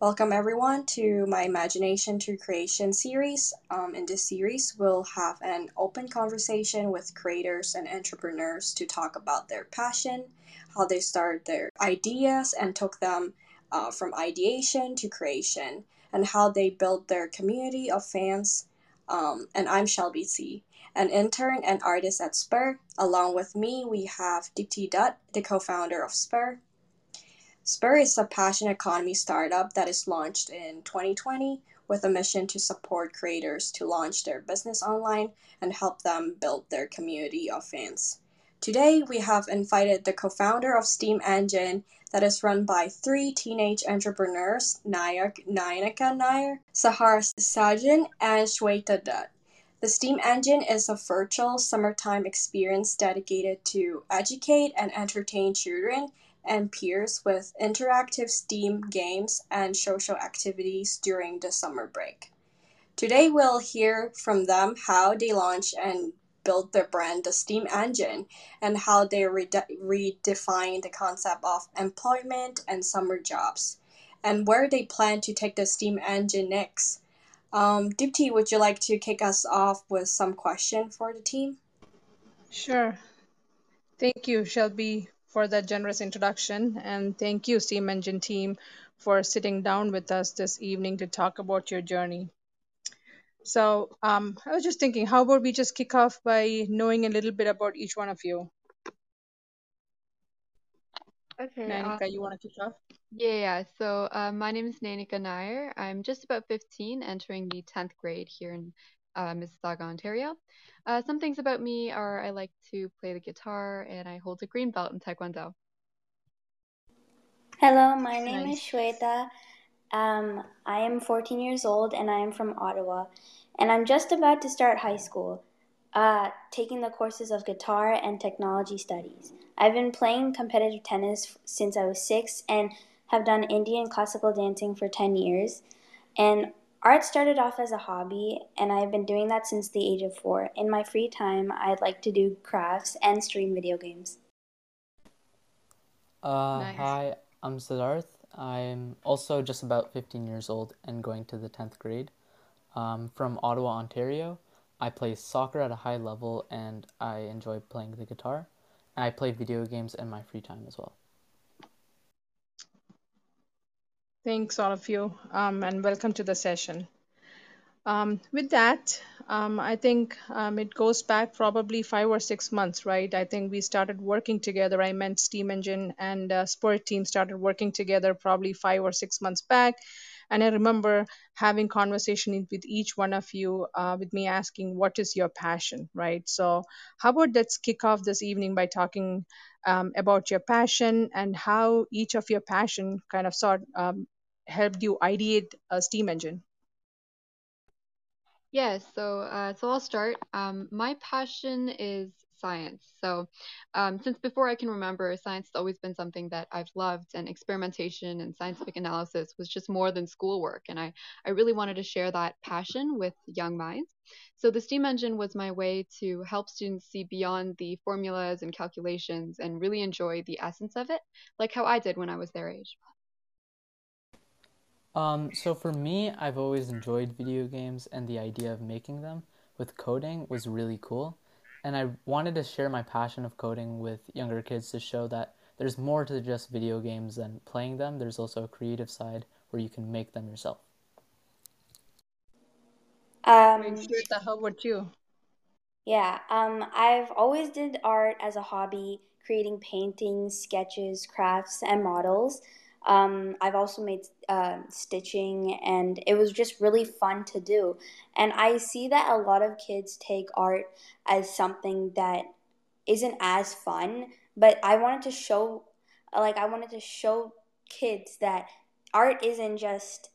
Welcome everyone to my Imagination to Creation series. Um, in this series, we'll have an open conversation with creators and entrepreneurs to talk about their passion, how they started their ideas and took them uh, from ideation to creation, and how they built their community of fans. Um, and I'm Shelby Tse an intern and artist at Spur. Along with me, we have Deepti Dutt, the co-founder of Spur. Spur is a passion economy startup that is launched in 2020 with a mission to support creators to launch their business online and help them build their community of fans. Today, we have invited the co-founder of Steam Engine that is run by three teenage entrepreneurs, Nayak Naynika Nair, Sahar Sajan, and Swetha Dutt. The Steam Engine is a virtual summertime experience dedicated to educate and entertain children and peers with interactive Steam games and social activities during the summer break. Today, we'll hear from them how they launched and built their brand, the Steam Engine, and how they redefine the concept of employment and summer jobs, and where they plan to take the Steam Engine next. Um, Deepti, would you like to kick us off with some question for the team? Sure. Thank you, Shelby, for that generous introduction. And thank you, Steam Engine team, for sitting down with us this evening to talk about your journey. So um, I was just thinking, how about we just kick off by knowing a little bit about each one of you? Okay. Naynika, um, you want to kick off? Yeah, yeah. So uh, my name is Naynika Nair. I'm just about 15, entering the 10th grade here in uh, Mississauga, Ontario. Uh, some things about me are I like to play the guitar and I hold a green belt in Taekwondo. Hello, my name nice. is Swetha. Um, I am 14 years old and I am from Ottawa. And I'm just about to start high school, uh, taking the courses of guitar and technology studies. I've been playing competitive tennis since I was six and have done Indian classical dancing for 10 years. And art started off as a hobby, and I've been doing that since the age of four. In my free time, I'd like to do crafts and stream video games. Uh, nice. Hi, I'm Sidharth. I'm also just about 15 years old and going to the 10th grade. Um, from Ottawa, Ontario. I play soccer at a high level and I enjoy playing the guitar. And I play video games in my free time as well. Thanks, all of you, um, and welcome to the session. Um, with that, um, I think um, it goes back probably five or six months, right? I think we started working together. I meant Steam Engine and uh, Spur Team started working together probably five or six months back. And I remember having conversation with each one of you, uh, with me asking, what is your passion, right? So how about let's kick off this evening by talking um, about your passion and how each of your passion kind of sort um, helped you ideate a steam engine. Yes, so uh, so I'll start. Um, my passion is science. So, um, since before I can remember, science has always been something that I've loved, and experimentation and scientific analysis was just more than schoolwork. And I, I really wanted to share that passion with young minds. So, the STEAM engine was my way to help students see beyond the formulas and calculations and really enjoy the essence of it, like how I did when I was their age. Um, so for me, I've always enjoyed video games, and the idea of making them with coding was really cool and I wanted to share my passion of coding with younger kids to show that there's more to just video games than playing them. There's also a creative side where you can make them yourself. Um, how about you? Yeah, um, I've always did art as a hobby, creating paintings, sketches, crafts, and models. Um, I've also made uh, stitching, and it was just really fun to do. And I see that a lot of kids take art as something that isn't as fun, but I wanted to show, like, I wanted to show kids that art isn't just,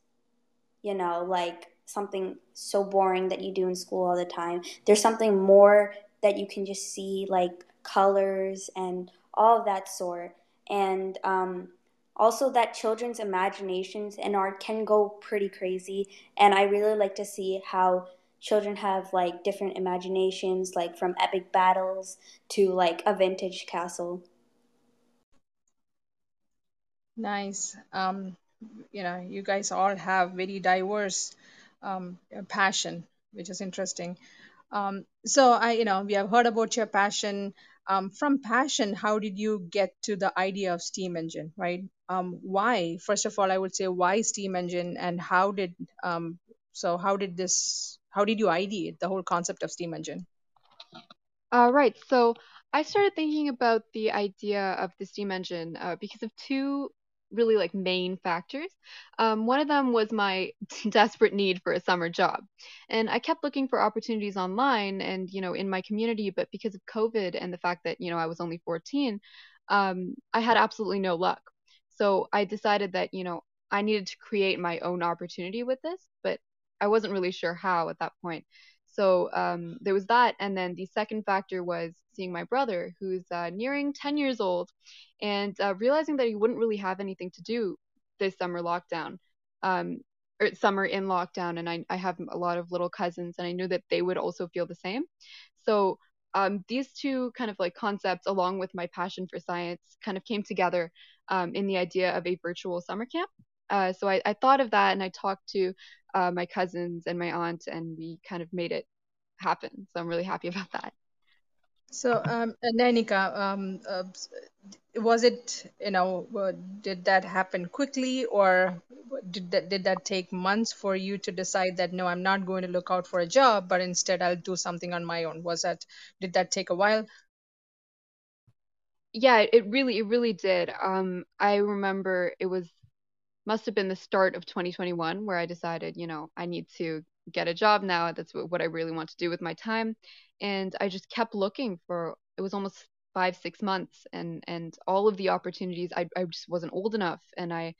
you know, like something so boring that you do in school all the time. There's something more that you can just see, like colors and all of that sort. And um, also that children's imaginations and art can go pretty crazy and i really like to see how children have like different imaginations like from epic battles to like a vintage castle nice um, you know you guys all have very diverse um, passion, which is interesting. Um, so I, you know, we have heard about your passion. Um, from passion, how did you get to the idea of steam engine, right? Um, why? First of all, I would say why steam engine, and how did um, so how did this? How did you ideate the whole concept of steam engine? Uh, right. So I started thinking about the idea of the steam engine uh, because of two really like main factors. Um, one of them was my desperate need for a summer job, and I kept looking for opportunities online and you know in my community, but because of COVID and the fact that you know I was only 14, um, I had absolutely no luck. So I decided that you know I needed to create my own opportunity with this, but I wasn't really sure how at that point. So um, there was that, and then the second factor was seeing my brother, who's uh, nearing 10 years old, and uh, realizing that he wouldn't really have anything to do this summer lockdown, um, or summer in lockdown. And I, I have a lot of little cousins, and I knew that they would also feel the same. So um, these two kind of like concepts, along with my passion for science, kind of came together um, in the idea of a virtual summer camp. Uh, so I, I, thought of that and I talked to uh, my cousins and my aunt, and we kind of made it happen. So I'm really happy about that. So, um, Naynika, um, uh, was it, you know, uh, did that happen quickly or did that, did that take months for you to decide that, no, I'm not going to look out for a job, but instead I'll do something on my own? Was that, did that take a while? Yeah, it really, it really did. Um, I remember it was must have been the start of 2021 where I decided, you know, I need to get a job now. That's what I really want to do with my time. And I just kept looking for it was almost five, six months and and all of the opportunities I, I just wasn't old enough and I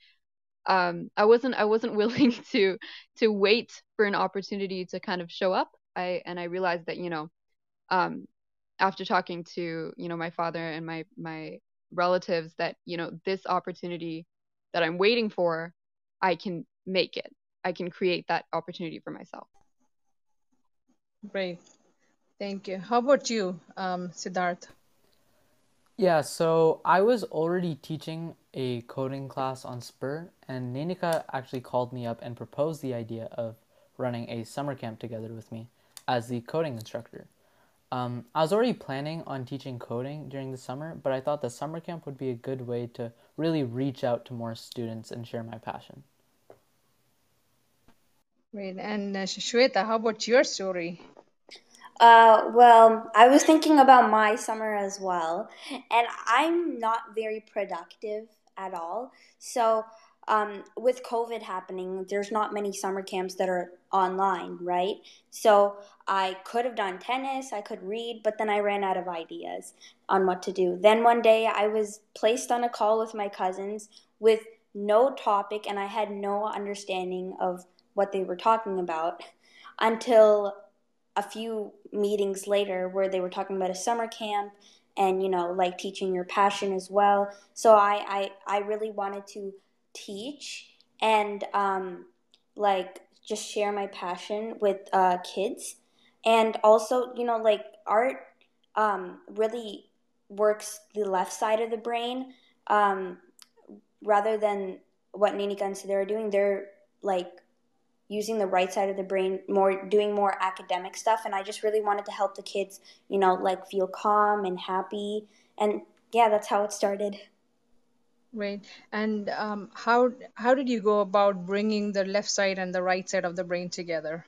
um I wasn't I wasn't willing to to wait for an opportunity to kind of show up. I and I realized that, you know, um after talking to, you know, my father and my my relatives that, you know, this opportunity that I'm waiting for, I can make it. I can create that opportunity for myself. Great. Thank you. How about you, um, Sidharth? Yeah, so I was already teaching a coding class on Spur, and Naynika actually called me up and proposed the idea of running a summer camp together with me as the coding instructor. Um, I was already planning on teaching coding during the summer, but I thought the summer camp would be a good way to really reach out to more students and share my passion. Great. And uh, Swetha, how about your story? Uh, well, I was thinking about my summer as well, and I'm not very productive at all. So um, with COVID happening, there's not many summer camps that are online, right? So I could have done tennis, I could read, but then I ran out of ideas on what to do. Then one day I was placed on a call with my cousins with no topic, and I had no understanding of what they were talking about until a few meetings later where they were talking about a summer camp and you know like teaching your passion as well. So i i, I really wanted to teach and um, like just share my passion with uh, kids. And also you know like art um, really works the left side of the brain. Um, rather than what Naynika and Sidharth are doing they're like using the right side of the brain more doing more academic stuff and i just really wanted to help the kids you know like feel calm and happy and yeah that's how it started Right. And um, how how did you go about bringing the left side and the right side of the brain together?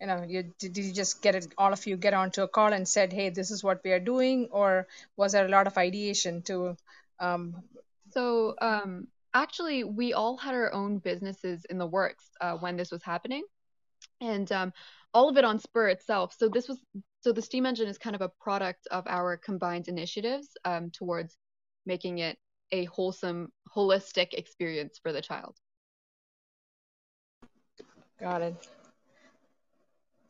You know, you did, did you just get it all of you get onto a call and said, "Hey, this is what we are doing," or was there a lot of ideation to? Um... So um, actually, we all had our own businesses in the works uh, when this was happening, and um, all of it on Spur itself. So this was so the steam engine is kind of a product of our combined initiatives um, towards making it a wholesome, holistic experience for the child. Got it.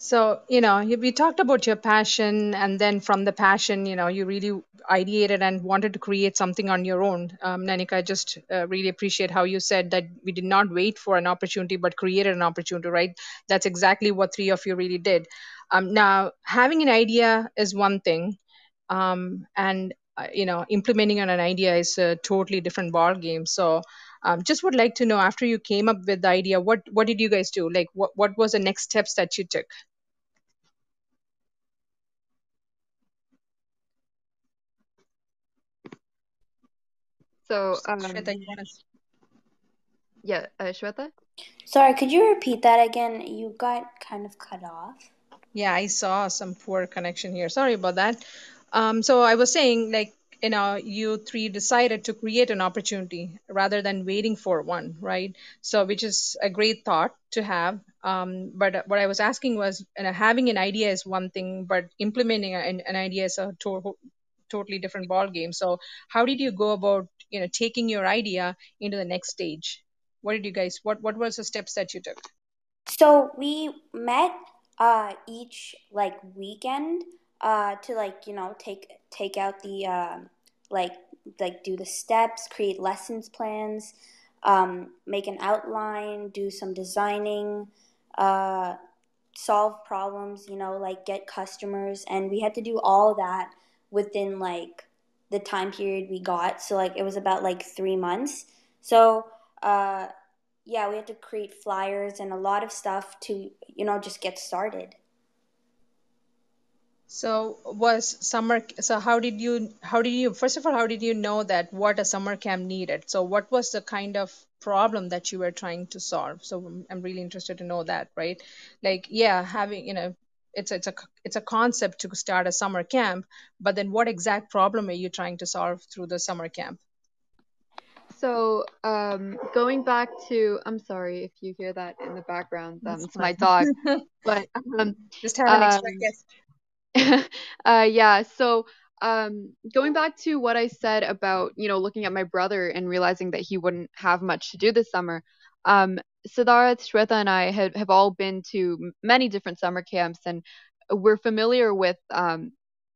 So, you know, we talked about your passion, and then from the passion, you know, you really ideated and wanted to create something on your own. Um, Naynika, I just uh, really appreciate how you said that we did not wait for an opportunity, but created an opportunity, right? That's exactly what three of you really did. Um, now, having an idea is one thing, um, and uh, you know implementing on an idea is a totally different ball game so Um, just would like to know after you came up with the idea, what what did you guys do? Like, what what was the next steps that you took? So, um, Swetha, you wanna... yeah, uh, Swetha? Sorry, could you repeat that again? You got kind of cut off. Yeah, I saw some poor connection here. Sorry about that. Um, so I was saying, like, you know, you three decided to create an opportunity rather than waiting for one, right? So, which is a great thought to have. Um, but what I was asking was, you know, having an idea is one thing, but implementing an, an idea is a to- totally different ball game. So, how did you go about, you know, taking your idea into the next stage? What did you guys? What what was the steps that you took? So we met uh, each like weekend uh, to like you know take take out the uh, like like do the steps, create lessons plans, um, make an outline, do some designing, uh, solve problems. You know, like get customers, and we had to do all that within like the time period we got. So like it was about like three months. So uh, yeah, we had to create flyers and a lot of stuff to, you know, just get started. So was summer so how did you how did you first of all how did you know that what a summer camp needed? So what was the kind of problem that you were trying to solve? So I'm- I'm really interested to know that, right? Like yeah, having you know it's it's a it's a concept to start a summer camp, but then what exact problem are you trying to solve through the summer camp? So, um, going back to, I'm sorry if you hear that in the background. Um, That's it's my dog. But um, Just have an extra um, guest. uh, yeah, so um, going back to what I said about, you know, looking at my brother and realizing that he wouldn't have much to do this summer, um, Sidharth, Swetha, and I have, have all been to many different summer camps, and we're familiar with um,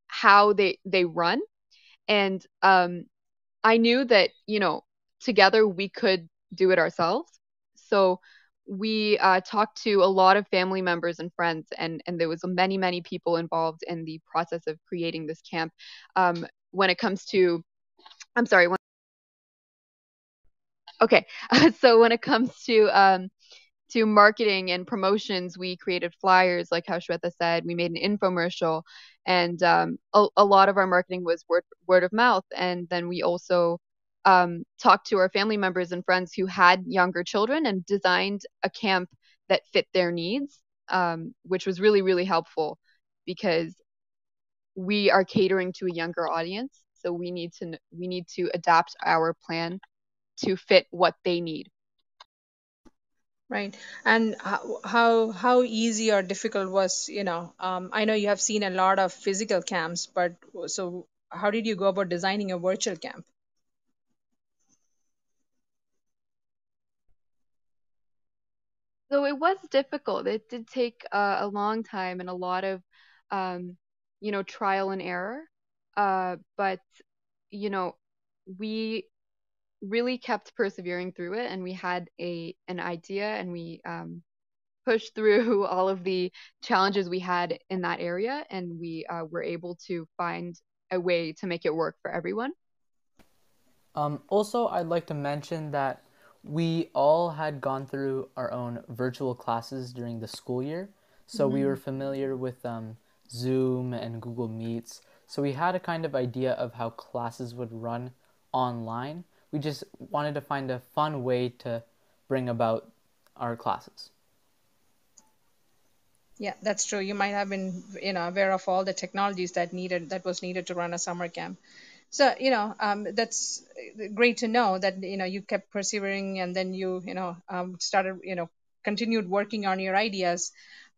how they they run. And um, I knew that, you know, together we could do it ourselves. So we uh, talked to a lot of family members and friends, and and there was many many people involved in the process of creating this camp. Um, when it comes to, I'm sorry. When, okay, so when it comes to um, to marketing and promotions, we created flyers, like how Swetha said. We made an infomercial, and um, a, a lot of our marketing was word word of mouth. And then we also um, talked to our family members and friends who had younger children and designed a camp that fit their needs, um, which was really really helpful because we are catering to a younger audience. So we need to we need to adapt our plan to fit what they need. Right. And how how how easy or difficult was, you know, um, I know you have seen a lot of physical camps, but so how did you go about designing a virtual camp? So it was difficult. It did take uh, a long time and a lot of, um, you know, trial and error. Uh, but, you know, we really kept persevering through it and we had a an idea and we um, pushed through all of the challenges we had in that area and we uh, were able to find a way to make it work for everyone. Um, also, I'd like to mention that we all had gone through our own virtual classes during the school year, so we were familiar with um, Zoom and Google Meets. So we had a kind of idea of how classes would run online. We just wanted to find a fun way to bring about our classes. Yeah, that's true. You might have been, you know, aware of all the technologies that needed that was needed to run a summer camp. So, you know, um, that's great to know that, you know, you kept persevering and then you, you know, um, started, you know, continued working on your ideas.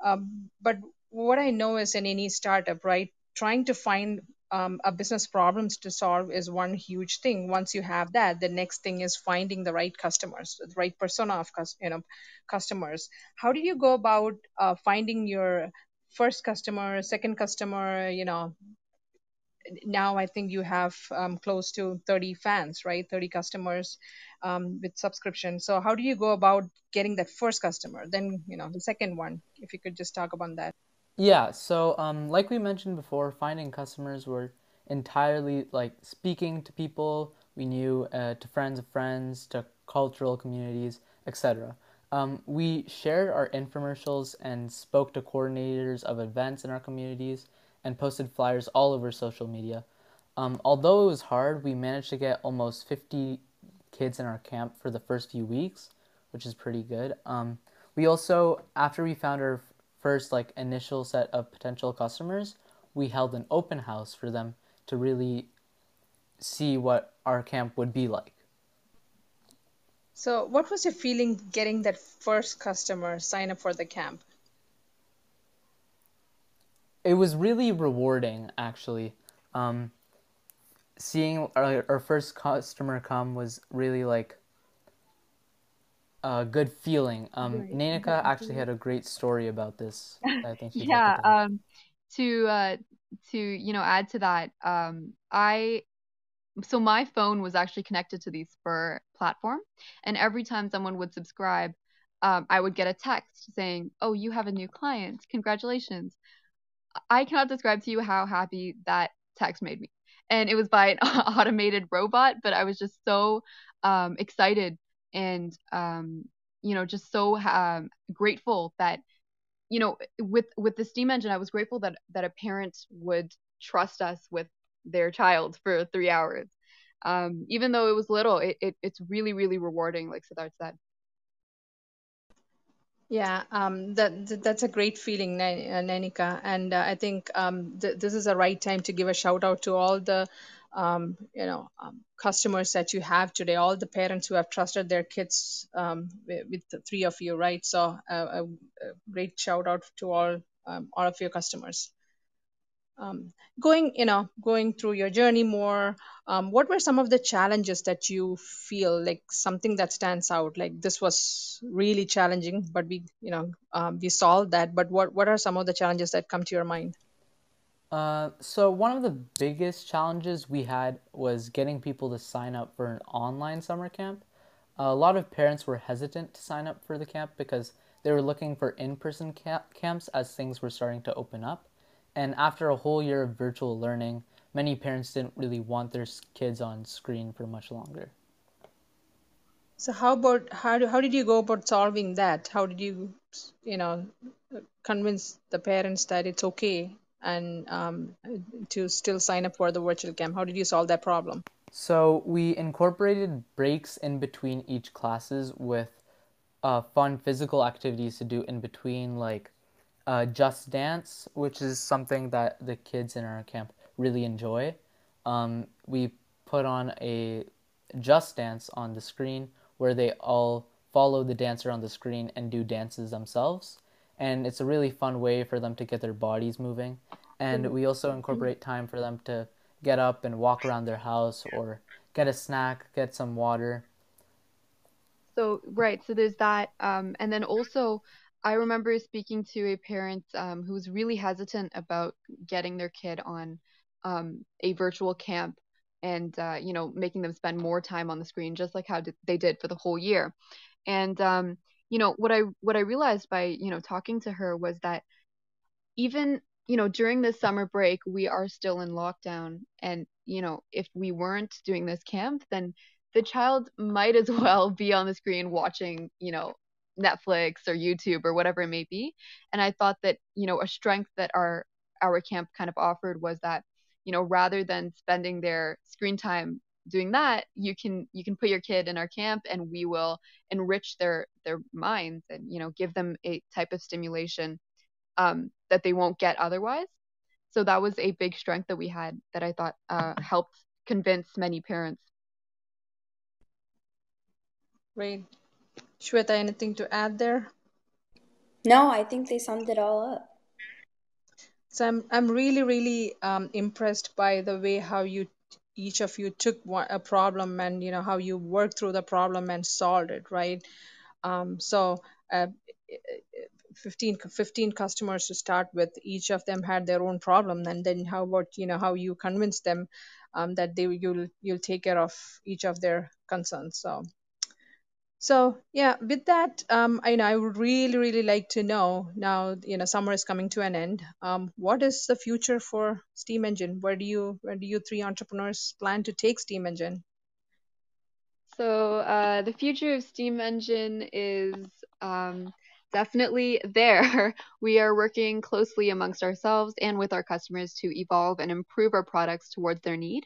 Um, but what I know is in any startup, right, trying to find um, a business problems to solve is one huge thing. Once you have that, the next thing is finding the right customers, the right persona of you know customers. How did you go about uh, finding your first customer, second customer? You know, now I think you have um, close to 30 fans, right? 30 customers um, with subscription. So how do you go about getting that first customer? Then you know the second one. If you could just talk about that. Yeah, so um, like we mentioned before, finding customers were entirely like speaking to people, we knew, uh, to friends of friends, to cultural communities, etc. Um, we shared our infomercials and spoke to coordinators of events in our communities and posted flyers all over social media. Um, although it was hard, we managed to get almost 50 kids in our camp for the first few weeks, which is pretty good. Um, we also, after we found our first like initial set of potential customers, we held an open house for them to really see what our camp would be like. So, what was your feeling getting that first customer sign up for the camp? It was really rewarding, actually. Um, seeing our, our first customer come was really like a good feeling. Um. Naynika actually had a great story about this. I think she'd like to Yeah, um, to uh to you know add to that, um, I so my phone was actually connected to the Spur platform, and every time someone would subscribe, um, I would get a text saying, "Oh, you have a new client. Congratulations." I cannot describe to you how happy that text made me. And it was by an automated robot, but I was just so um, excited and um, you know just so um, grateful that you know with with the steam engine i was grateful that that a parent would trust us with their child for three hours. Um, even though it was little it, it it's really really rewarding like sidharth said. Yeah, um, that, that that's a great feeling, Nan- uh, Naynika, and uh, I think um, th this is the right time to give a shout out to all the um, you know um, customers that you have today, all the parents who have trusted their kids um, with, the three of you, right? So uh, a, a great shout out to all um, all of your customers. Um, going you know going through your journey more um, what were some of the challenges that you feel like something that stands out? Like this was really challenging but we you know we solved that but what what are some of the challenges that come to your mind Uh, so one of the biggest challenges we had was getting people to sign up for an online summer camp. a lot of parents were hesitant to sign up for the camp because they were looking for in-person camp- camps as things were starting to open up. And after a whole year of virtual learning, many parents didn't really want their kids on screen for much longer. so how about how, do, how did you go about solving that how did you you know convince the parents that it's okay and um, to still sign up for the virtual camp how did you solve that problem So we incorporated breaks in between each classes with uh, fun physical activities to do in between, like uh, Just Dance, which is something that the kids in our camp really enjoy. Um, we put on a Just Dance on the screen where they all follow the dancer on the screen and do dances themselves. And it's a really fun way for them to get their bodies moving. And we also incorporate time for them to get up and walk around their house or get a snack, get some water. So right, so there's that, um, and then also I remember speaking to a parent um, who was really hesitant about getting their kid on um, a virtual camp and uh, you know making them spend more time on the screen, just like how did, they did for the whole year. And um, you know what I what I realized by you know talking to her was that even you know during this summer break we are still in lockdown. And you know if we weren't doing this camp then the child might as well be on the screen watching you know netflix or youtube or whatever it may be. And i thought that you know a strength that our our camp kind of offered was that you know rather than spending their screen time doing that you can you can put your kid in our camp and we will enrich their their minds and you know give them a type of stimulation um, that they won't get otherwise. So that was a big strength that we had that I thought uh, helped convince many parents. Great. Swetha, anything to add there? No, I think they summed it all up. So I'm I'm really really um, impressed by the way how you each of you took one, a problem and you know how you worked through the problem and solved it, right? Um, so uh, 15, 15 customers to start with, each of them had their own problem, and then how about you know how you convince them um, that they you'll you'll take care of each of their concerns. So so yeah, with that, um, I know I would really, really like to know now. You know, summer is coming to an end. Um, what is the future for Steam Engine? Where do you, where do you three entrepreneurs plan to take Steam Engine? So uh, the future of Steam Engine is um, definitely there. We are working closely amongst ourselves and with our customers to evolve and improve our products towards their need.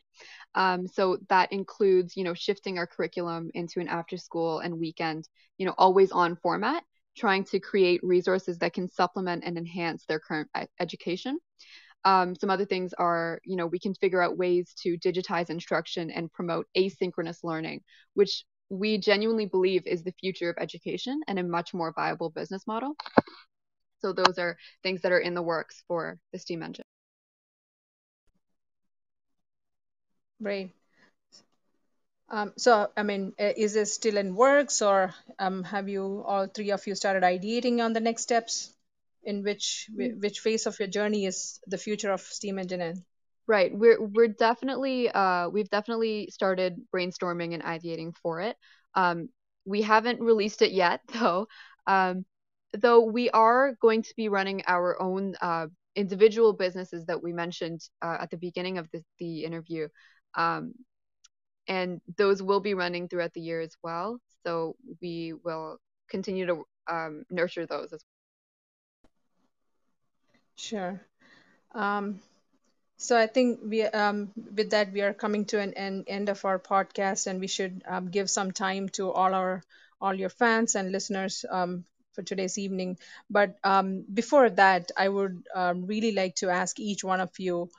Um, so that includes, you know, shifting our curriculum into an after school and weekend, you know, always on format, trying to create resources that can supplement and enhance their current education. Um, some other things are, you know, we can figure out ways to digitize instruction and promote asynchronous learning, which we genuinely believe is the future of education and a much more viable business model. So those are things that are in the works for the steam engine. Right. Um, so, I mean, is this still in works, or um, have you all three of you started ideating on the next steps? In which which phase of your journey is the future of steam engine in? Right. We're we're definitely uh, we've definitely started brainstorming and ideating for it. Um, we haven't released it yet, though. Um, though we are going to be running our own uh, individual businesses that we mentioned uh, at the beginning of the, the interview. Um, and those will be running throughout the year as well. So we will continue to um, nurture those as well. Sure. Um, so I think we, um, with that, we are coming to an end, end of our podcast, and we should um, give some time to all our all your fans and listeners um, for today's evening. But um, before that, I would really like to ask each one of you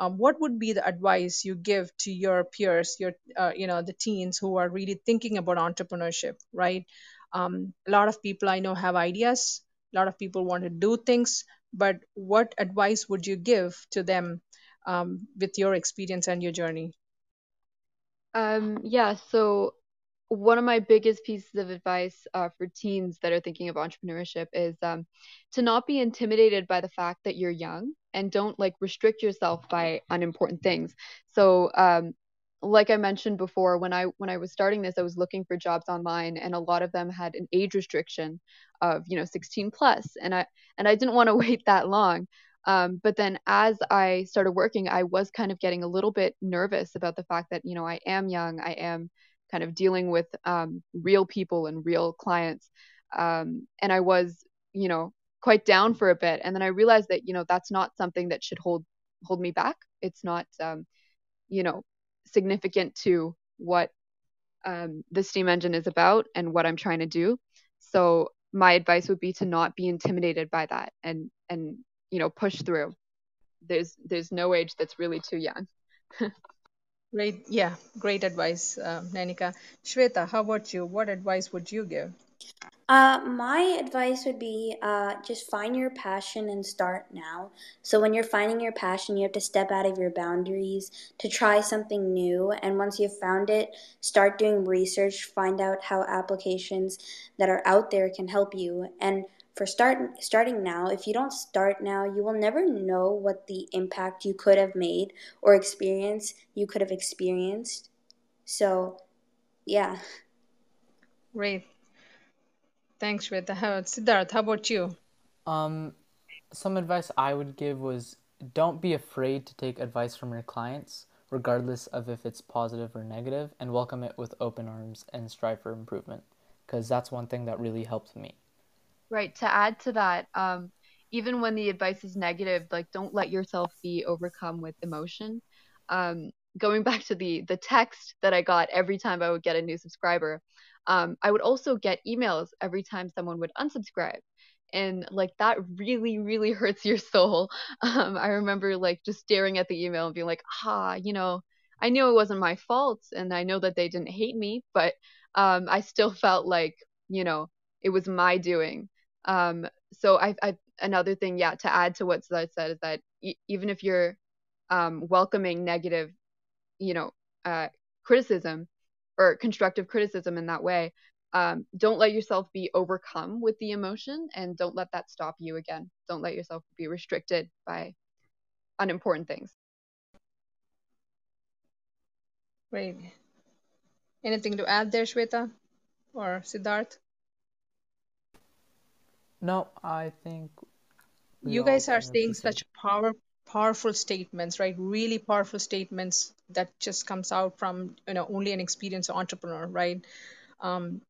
um, what would be the advice you give to your peers your uh, you know the teens who are really thinking about entrepreneurship right? Um, a lot of people i know have ideas. A lot of people want to do things. But what advice would you give to them um, with your experience and your journey? Um, yeah so one of my biggest pieces of advice uh, for teens that are thinking of entrepreneurship is um, to not be intimidated by the fact that you're young and don't like restrict yourself by unimportant things. So, um, like I mentioned before, when I when I was starting this, I was looking for jobs online, and a lot of them had an age restriction of you know 16 plus, and I and I didn't want to wait that long. Um, but then as I started working, I was kind of getting a little bit nervous about the fact that you know I am young, I am kind of dealing with um, real people and real clients. Um, and I was, you know, quite down for a bit. And then I realized that, you know, that's not something that should hold hold me back. It's not, um, you know, significant to what um, the steam engine is about and what I'm trying to do. So my advice would be to not be intimidated by that and and you know push through. There's there's no age that's really too young. Great, yeah, great advice, uh, Naynika. Swetha, how about you? What advice would you give? Uh, my advice would be uh, just find your passion and start now. So, when you're finding your passion, you have to step out of your boundaries to try something new. And once you've found it, start doing research, find out how applications that are out there can help you. And for start starting now, if you don't start now, you will never know what the impact you could have made or experience you could have experienced. So, yeah. Great. Thanks, Swetha. How, Sidharth, how about you? Um, some advice I would give was don't be afraid to take advice from your clients, regardless of if it's positive or negative, and welcome it with open arms and strive for improvement. Because that's one thing that really helped me. Right. To add to that, um, even when the advice is negative, like don't let yourself be overcome with emotion. Um, going back to the the text that I got every time I would get a new subscriber, um, I would also get emails every time someone would unsubscribe. And like that really, really hurts your soul. Um, I remember like just staring at the email and being like, ah, you know, I knew it wasn't my fault and I know that they didn't hate me, but um, I still felt like, you know, it was my doing. Um, so I, I, another thing, yeah, to add to what I said is that e- even if you're um, welcoming negative, you know, uh, criticism, or constructive criticism in that way um, don't let yourself be overcome with the emotion and don't let that stop you again. Don't let yourself be restricted by unimportant things. Great anything to add there swetha or sidharth? No i think you guys are saying such power powerful statements right? Really powerful statements that just comes out from you know only an experienced entrepreneur right? Um,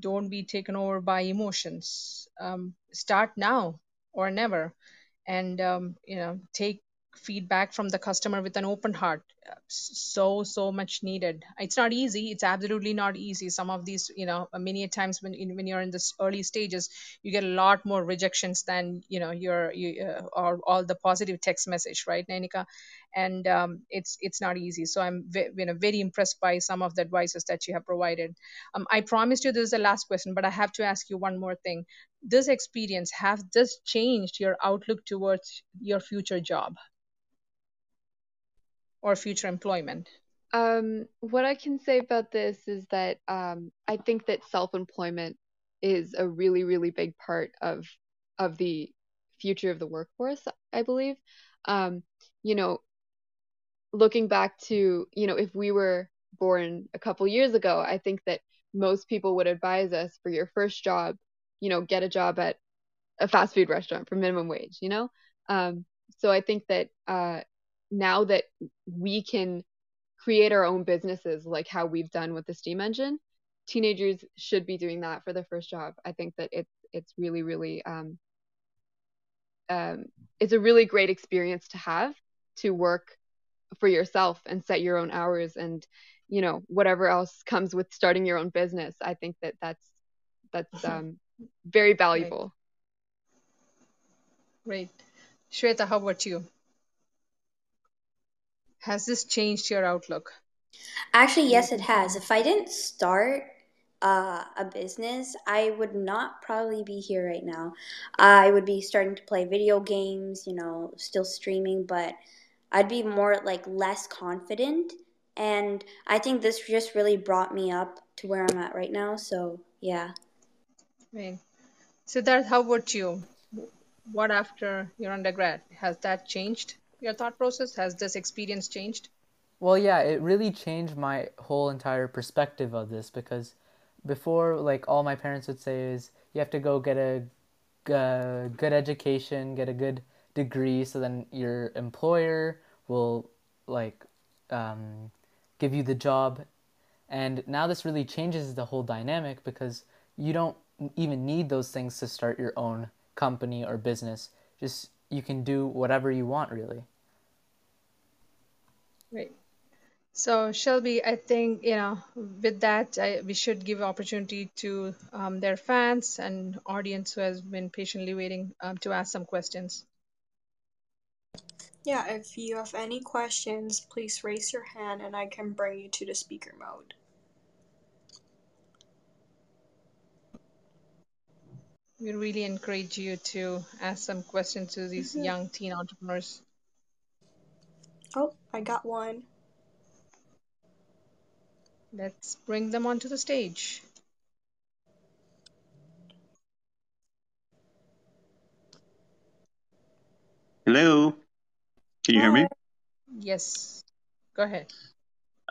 don't be taken over by emotions. Um, start now or never. And um, you know take feedback from the customer with an open heart. So so much needed. It's not easy. It's absolutely not easy. Some of these you know many times when when you're in this early stages you get a lot more rejections than you know your you uh, or all the positive text message right Naynika and um, it's it's not easy. So i'm you know very impressed by some of the advices that you have provided. Um, i promised you this is the last question but i have to ask you one more thing this experience have this changed your outlook towards your future job or future employment Um, what I can say about this is that um, I think that self-employment is a really, really big part of of the future of the workforce, I believe. Um, you know, looking back to, you know, if we were born a couple years ago, I think that most people would advise us for your first job, you know, get a job at a fast food restaurant for minimum wage, you know? Um, so I think that uh, now that we can create our own businesses like how we've done with the steam engine, teenagers should be doing that for their first job. I think that it's it's really really um, um, it's a really great experience to have to work for yourself and set your own hours and you know whatever else comes with starting your own business. I think that that's that's um, very right valuable. great swetha how about you has this changed your outlook Actually, yes, it has. If I didn't start uh, a business, I would not probably be here right now. I would be starting to play video games, you know, still streaming, but I'd be more like less confident. And I think this just really brought me up to where I'm at right now. So, yeah. Right sidharth how about you? What after your undergrad? Has that changed your thought process? Has this experience changed? Well, yeah, it really changed my whole entire perspective of this because before, like, all my parents would say is you have to go get a, uh good education, get a good degree, so then your employer will, like, um, give you the job. And now this really changes the whole dynamic because you don't even need those things to start your own company or business. Just you can do whatever you want, really. right So, Shelby, I think, you know, with that, I, we should give opportunity to um, their fans and audience who has been patiently waiting um, to ask some questions. Yeah, if you have any questions, please raise your hand and I can bring you to the speaker mode. We really encourage you to ask some questions to these Mhm. young teen entrepreneurs. Oh, I got one. Let's bring them onto the stage. Hello, can you hear me? Yes, go ahead.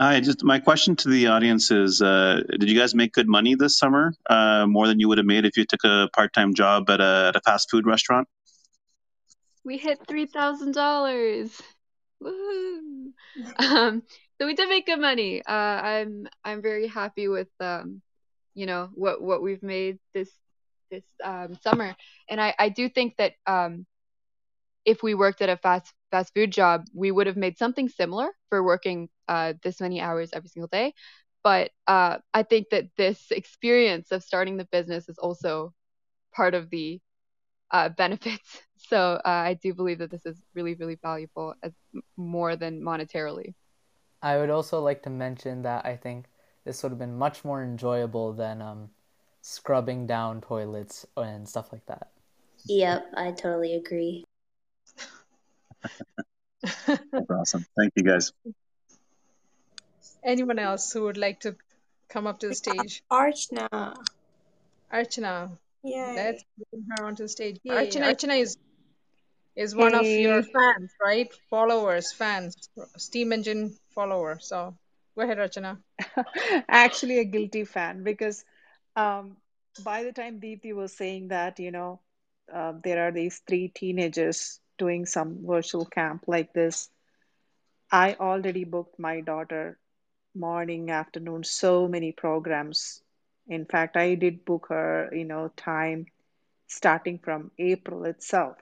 Hi, just my question to the audience is: uh, Did you guys make good money this summer? Uh, more than you would have made if you took a part-time job at a, at a fast food restaurant? We hit three thousand dollars. Um, so we did make good money. Uh, I'm I'm very happy with um, you know, what what we've made this this um, summer, and I I do think that um, if we worked at a fast fast food job, we would have made something similar for working uh, this many hours every single day. But uh, I think that this experience of starting the business is also part of the uh, benefits. So uh, I do believe that this is really, really valuable as more than monetarily. I would also like to mention that I think this would have been much more enjoyable than um, scrubbing down toilets and stuff like that. Yep, I totally agree. That's awesome. Thank you, guys. Anyone else who would like to come up to the stage? Archna. Archana, Yay. let's bring her onto the stage. Yay. Archana, Archana is is one of your fans, right? Followers, fans, Steam Engine follower. So go ahead, Archana. actually a guilty fan because um, by the time Deepti was saying that, you know, uh, there are these three teenagers doing some virtual camp like this, I already booked my daughter morning, afternoon, so many programs. In fact, I did book her, you know, time starting from April itself.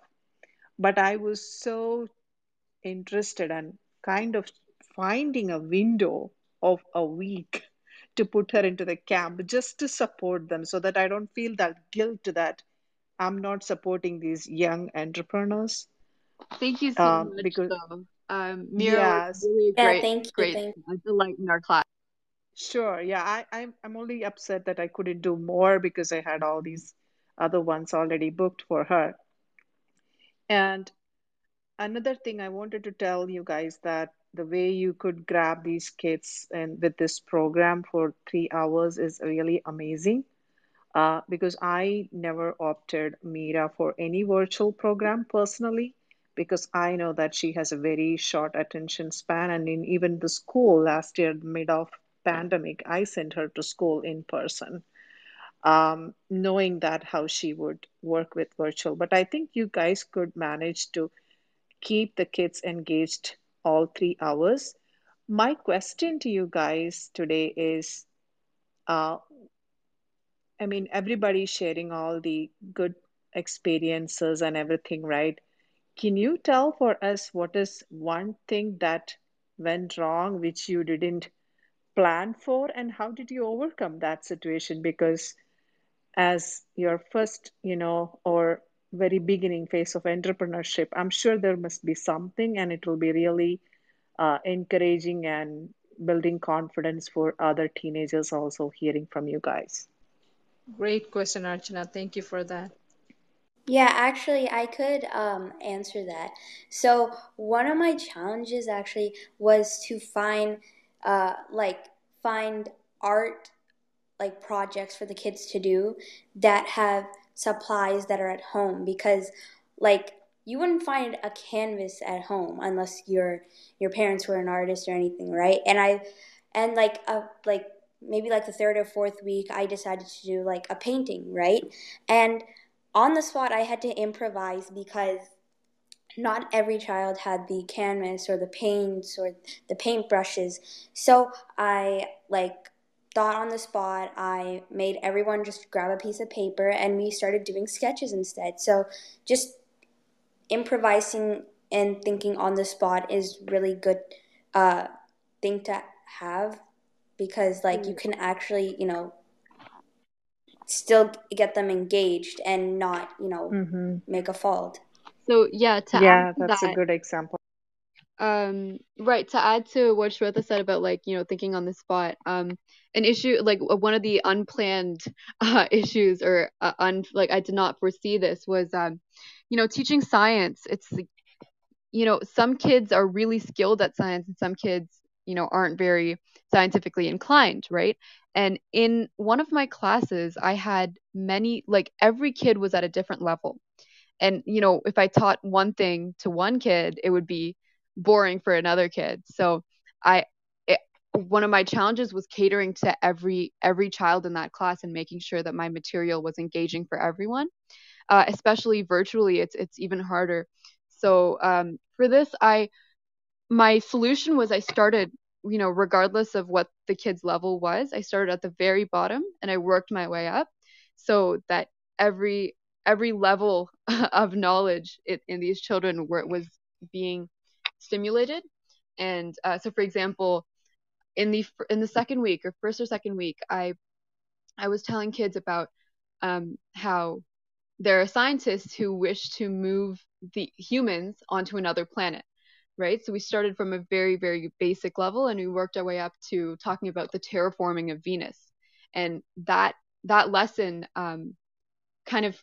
But I was so interested and kind of finding a window of a week to put her into the camp just to support them so that I don't feel that guilt that I'm not supporting these young entrepreneurs. Thank you so Um, much, because, though. Um, Mira was yes, really a Yeah, great, thank you, great thank uh, delight in our class. sure. Yeah, I, I'm, I'm only upset that I couldn't do more because I had all these other ones already booked for her. And another thing I wanted to tell you guys that the way you could grab these kids and with this program for three hours is really amazing. Uh, because I never opted Mira for any virtual program personally, because I know that she has a very short attention span. And in even the school last year, mid of pandemic, I sent her to school in person, um, knowing that how she would work with virtual. But I think you guys could manage to keep the kids engaged all three hours. My question to you guys today is, uh, I mean, everybody sharing all the good experiences and everything, right? Can you tell for us what is one thing that went wrong which you didn't plan for, and how did you overcome that situation? Because as your first, you know, or very beginning phase of entrepreneurship, I'm sure there must be something, and it will be really uh, encouraging and building confidence for other teenagers also hearing from you guys. Great question, Archana. Thank you for that. Yeah, actually, I could um, answer that. So, one of my challenges actually was to find, uh, like, find art like projects for the kids to do that have supplies that are at home because, like, you wouldn't find a canvas at home unless your your parents were an artist or anything, right? And I, and like a like maybe like the third or fourth week, I decided to do like a painting, right? And on the spot, I had to improvise because not every child had the canvas or the paints or the paintbrushes. So I like thought on the spot. I made everyone just grab a piece of paper and we started doing sketches instead. So just improvising and thinking on the spot is really good uh, thing to have because like you can actually you know still get them engaged and not you know Mm-hmm. make a fault. So yeah, to Yeah, to that's a good example. um, right, to add to what Swetha said about like, you know, thinking on the spot, um, an issue like one of the unplanned uh, issues or uh, un like I did not foresee this was um, you know, teaching science. It's you know, some kids are really skilled at science and some kids, you know, aren't very scientifically inclined, right? And in one of my classes, I had many like every kid was at a different level. And you know if i taught one thing to one kid it would be boring for another kid. So i it, one of my challenges was catering to every every child in that class and making sure that my material was engaging for everyone. Uh, especially virtually it's it's even harder. So um, for this i my solution was i started you know regardless of what the kid's level was i started at the very bottom and i worked my way up so that every every level of knowledge in these children were, was being stimulated. And uh, so for example in the in the second week or first or second week i i was telling kids about um, how there are scientists who wish to move the humans onto another planet right so we started from a very very basic level and we worked our way up to talking about the terraforming of venus and that that lesson um, kind of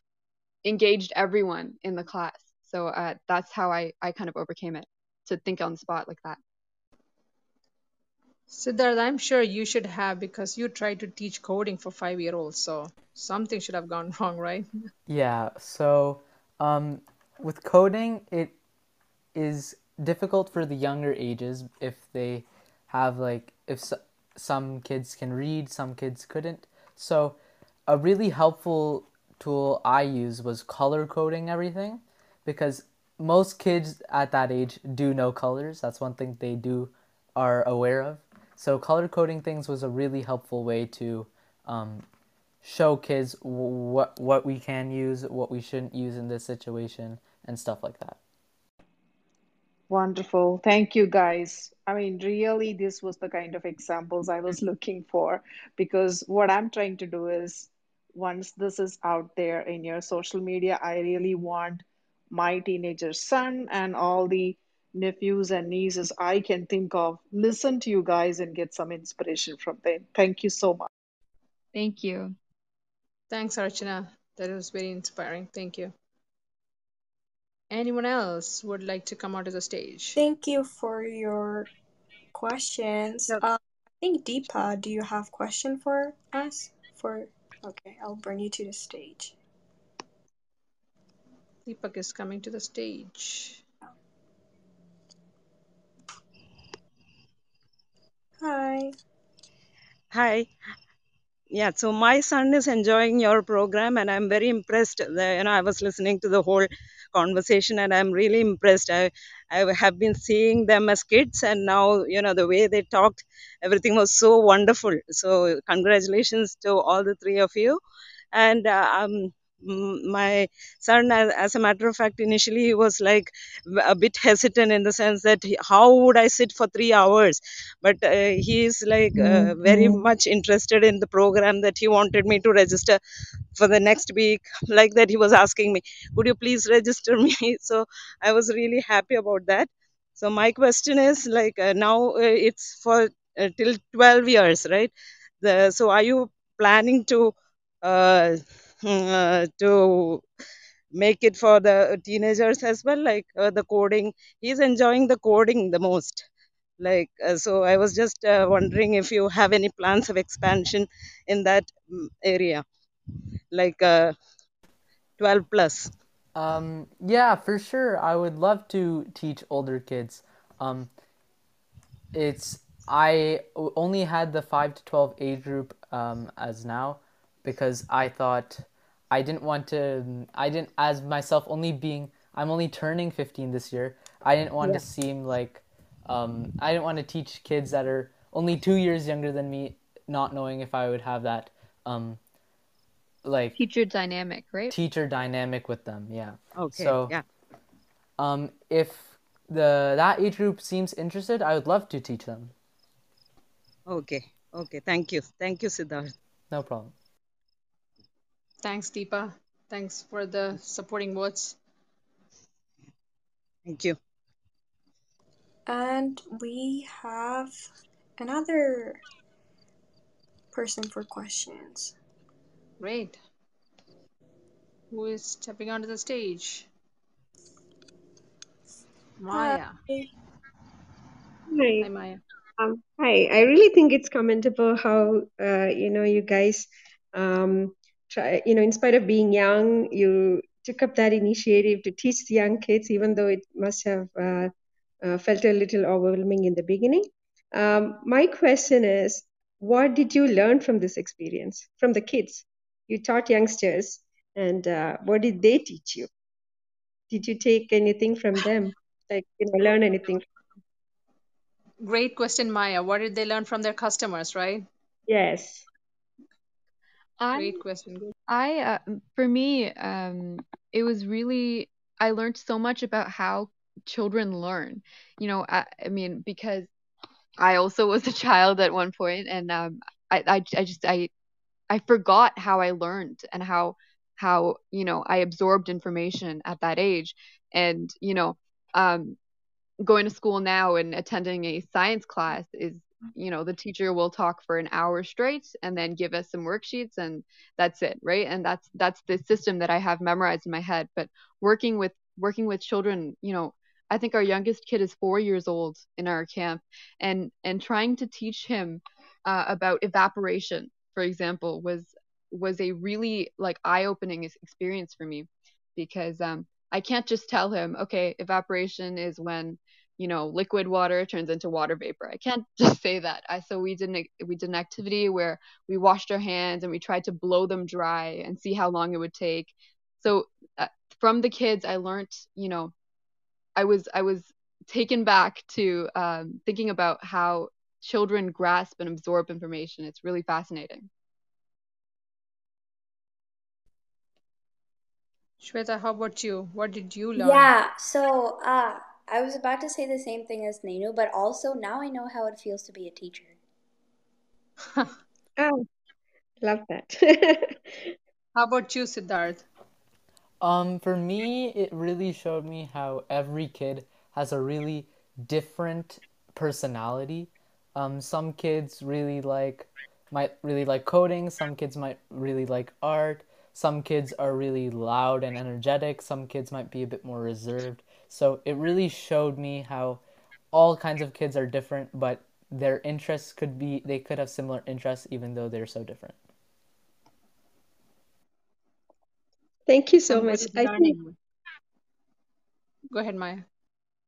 engaged everyone in the class. So uh, that's how I, I kind of overcame it to think on the spot like that. Sidharth, I'm sure you should have because you tried to teach coding for five year olds, so something should have gone wrong, right? Yeah, so um, with coding, it is difficult for the younger ages if they have like if s some kids can read, some kids couldn't. So a really helpful tool I used was color coding everything because most kids at that age do know colors. That's one thing they do are aware of. So color coding things was a really helpful way to um, show kids what what we can use, what we shouldn't use in this situation, and stuff like that. Wonderful. Thank you, guys. I mean, really, this was the kind of examples I was looking for because what I'm trying to do is once this is out there in your social media, I really want my teenager son and all the nephews and nieces I can think of listen to you guys and get some inspiration from them. Thank you so much. Thank you. Thanks, Archana. That was very inspiring. Thank you. Anyone else would like to come onto the stage? Thank you for your questions. Yep. Um, I think Deepa, do you have question for us? For okay, I'll bring you to the stage. Deepak is coming to the stage. Hi. Hi. Yeah, so my son is enjoying your program, and I'm very impressed. The- You know, I was listening to the whole conversation, and I'm really impressed. I, I have been seeing them as kids, and now, you know, the way they talked, everything was so wonderful. So, congratulations to all the three of you. And uh, um, my son, as, as a matter of fact, initially he was like a bit hesitant in the sense that he- how would I sit for three hours? but uh, he is like uh, very much interested in the program that he wanted me to register for the next week like that he was asking me would you please register me? So i was really happy about that. So my question is like uh, now uh, it's for uh, till 12 years right? The so are you planning to uh, to make it for the teenagers as well like uh, the coding he's enjoying the coding the most like uh, so i was just uh, wondering if you have any plans of expansion in that mm, area like uh, 12 plus Um, yeah, for sure. I would love to teach older kids. Um, it's i only had the 5 to 12 age group um, as now because I thought I didn't want to I didn't as myself only being I'm only turning 15 this year. I didn't want yeah to seem like um, I didn't want to teach kids that are only 2 years younger than me not knowing if I would have that um, like Teacher dynamic, right? teacher dynamic with them. Yeah. okay So yeah um, if the that age group seems interested, I would love to teach them. okay okay thank you thank you sidharth No problem. Thanks, Deepa. Thanks for the supporting words. thank you And we have another person for questions. Great. Who is stepping onto the stage? Maya. Hi. Hi, Hi. Maya. Um, hi. I really think it's commendable how uh, you know you guys um, try. You know, in spite of being young, you took up that initiative to teach the young kids, even though it must have uh, uh, felt a little overwhelming in the beginning. Um, my question is, what did you learn from this experience from the kids? You taught youngsters, and uh, what did they teach you? Did you take anything from them? Like, you know, learn anything? Great question, Maya. What did they learn from their customers, right? Yes. I Great question. I uh, for me um it was really I learned so much about how children learn. You know, I, I mean because I also was a child at one point and um I I, I just I I forgot how I learned and how how you know I absorbed information at that age and you know um going to school now and attending a science class is you know the teacher will talk for an hour straight and then give us some worksheets and that's it right? And that's that's the system that i have memorized in my head. But working with working with children you know i think our youngest kid is 4 years old in our camp and and trying to teach him uh, about evaporation for example was was a really like eye-opening experience for me because um I can't just tell him, okay, evaporation is when you know liquid water turns into water vapor. I can't just say that. I so we did an, we did an activity where we washed our hands and we tried to blow them dry and see how long it would take. So uh, from the kids, I learned, you know, I was I was taken back to um, thinking about how children grasp and absorb information. It's really fascinating. Swetha, how about you? What did you learn? Yeah, so uh, I was about to say the same thing as Nenu, but also now I know how it feels to be a teacher. Oh, love that. How about you, Sidharth? Um, for me, it really showed me how every kid has a really different personality. Um, some kids really like might really like coding, some kids might really like art, some kids are really loud and energetic, some kids might be a bit more reserved. So it really showed me how all kinds of kids are different, but their interests could be they could have similar interests even though they're so different. Thank you so much. I think. Go ahead, Maya.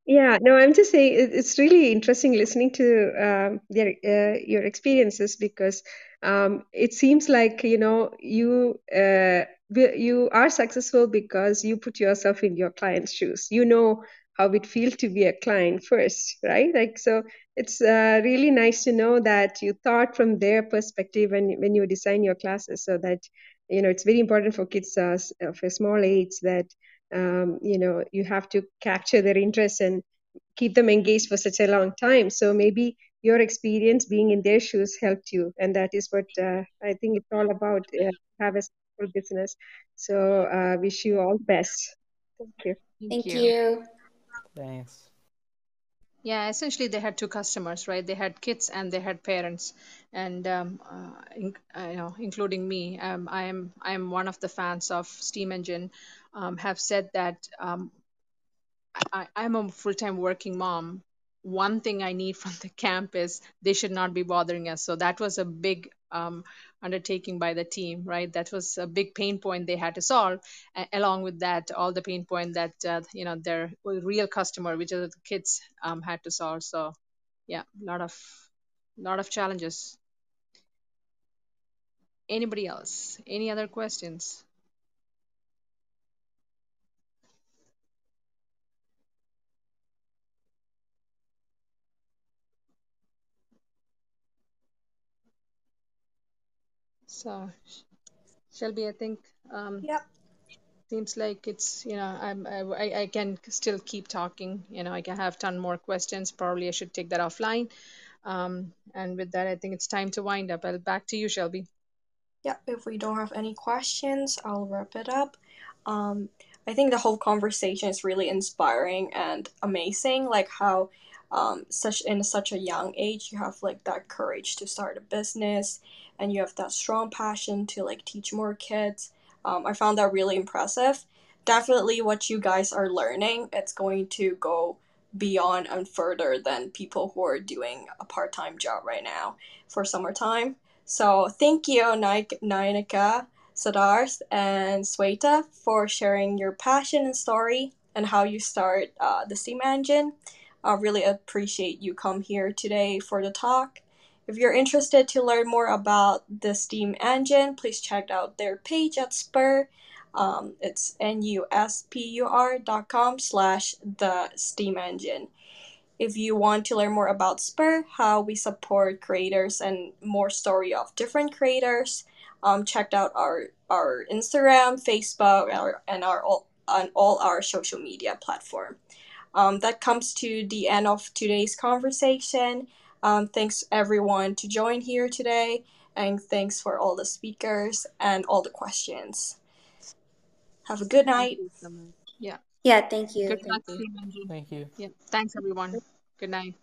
Yeah, no, I'm just saying it's really interesting listening to um, their uh, your experiences because um, it seems like you know you uh, wi- you are successful because you put yourself in your client's shoes. You know how it feels to be a client first, right? Like so, it's uh, really nice to know that you thought from their perspective when when you design your classes, so that you know it's very important for kids uh, of a small age that um, you know you have to capture their interest and keep them engaged for such a long time so maybe your experience being in their shoes helped you and that is what uh, i think it's all about uh, have a successful business so uh, wish you all the best thank you Thank Thank you. you. Thanks. Yeah, essentially they had two customers, right? They had kids and they had parents, and um, uh, in, uh, you know, including me. Um, I am I am one of the fans of Steam Engine. Um, have said that um, I, I'm a full-time working mom. One thing I need from the camp is they should not be bothering us. So that was a big um, undertaking by the team, right? That was a big pain point they had to solve. Along with that, all the pain point that uh, you know their real customer, which are the kids, um, had to solve. So yeah, lot of lot of challenges. Anybody else? Any other questions? So Shelby, I think um, Yep. seems like it's you know I'm, I, I can still keep talking. You know I can have ton more questions. Probably I should take that offline. Um, and with that I think it's time to wind up. I'll back to you Shelby. Yep, if we don't have any questions, I'll wrap it up. Um, I think the whole conversation is really inspiring and amazing, like how um, such in such a young age you have like that courage to start a business and you have that strong passion to like teach more kids. Um, I found that really impressive. Definitely what you guys are learning, it's going to go beyond and further than people who are doing a part-time job right now for summertime. So thank you, Naynika, Sidharth, and Swetha for sharing your passion and story and how you start uh, the Steam Engine. I really appreciate you come here today for the talk. If you're interested to learn more about the Steam Engine, please check out their page at Spur. Um, it's com slash the Steam Engine. If you want to learn more about Spur, how we support creators, and more story of different creators, um, check out our our Instagram, Facebook, our, and our all on all our social media platform. Um, that comes to the end of today's conversation. Um, thanks everyone to join here today, and thanks for all the speakers and all the questions. Have a good night. so yeah Yeah, thank you. good Thank you. Thank you. yeah thanks everyone good night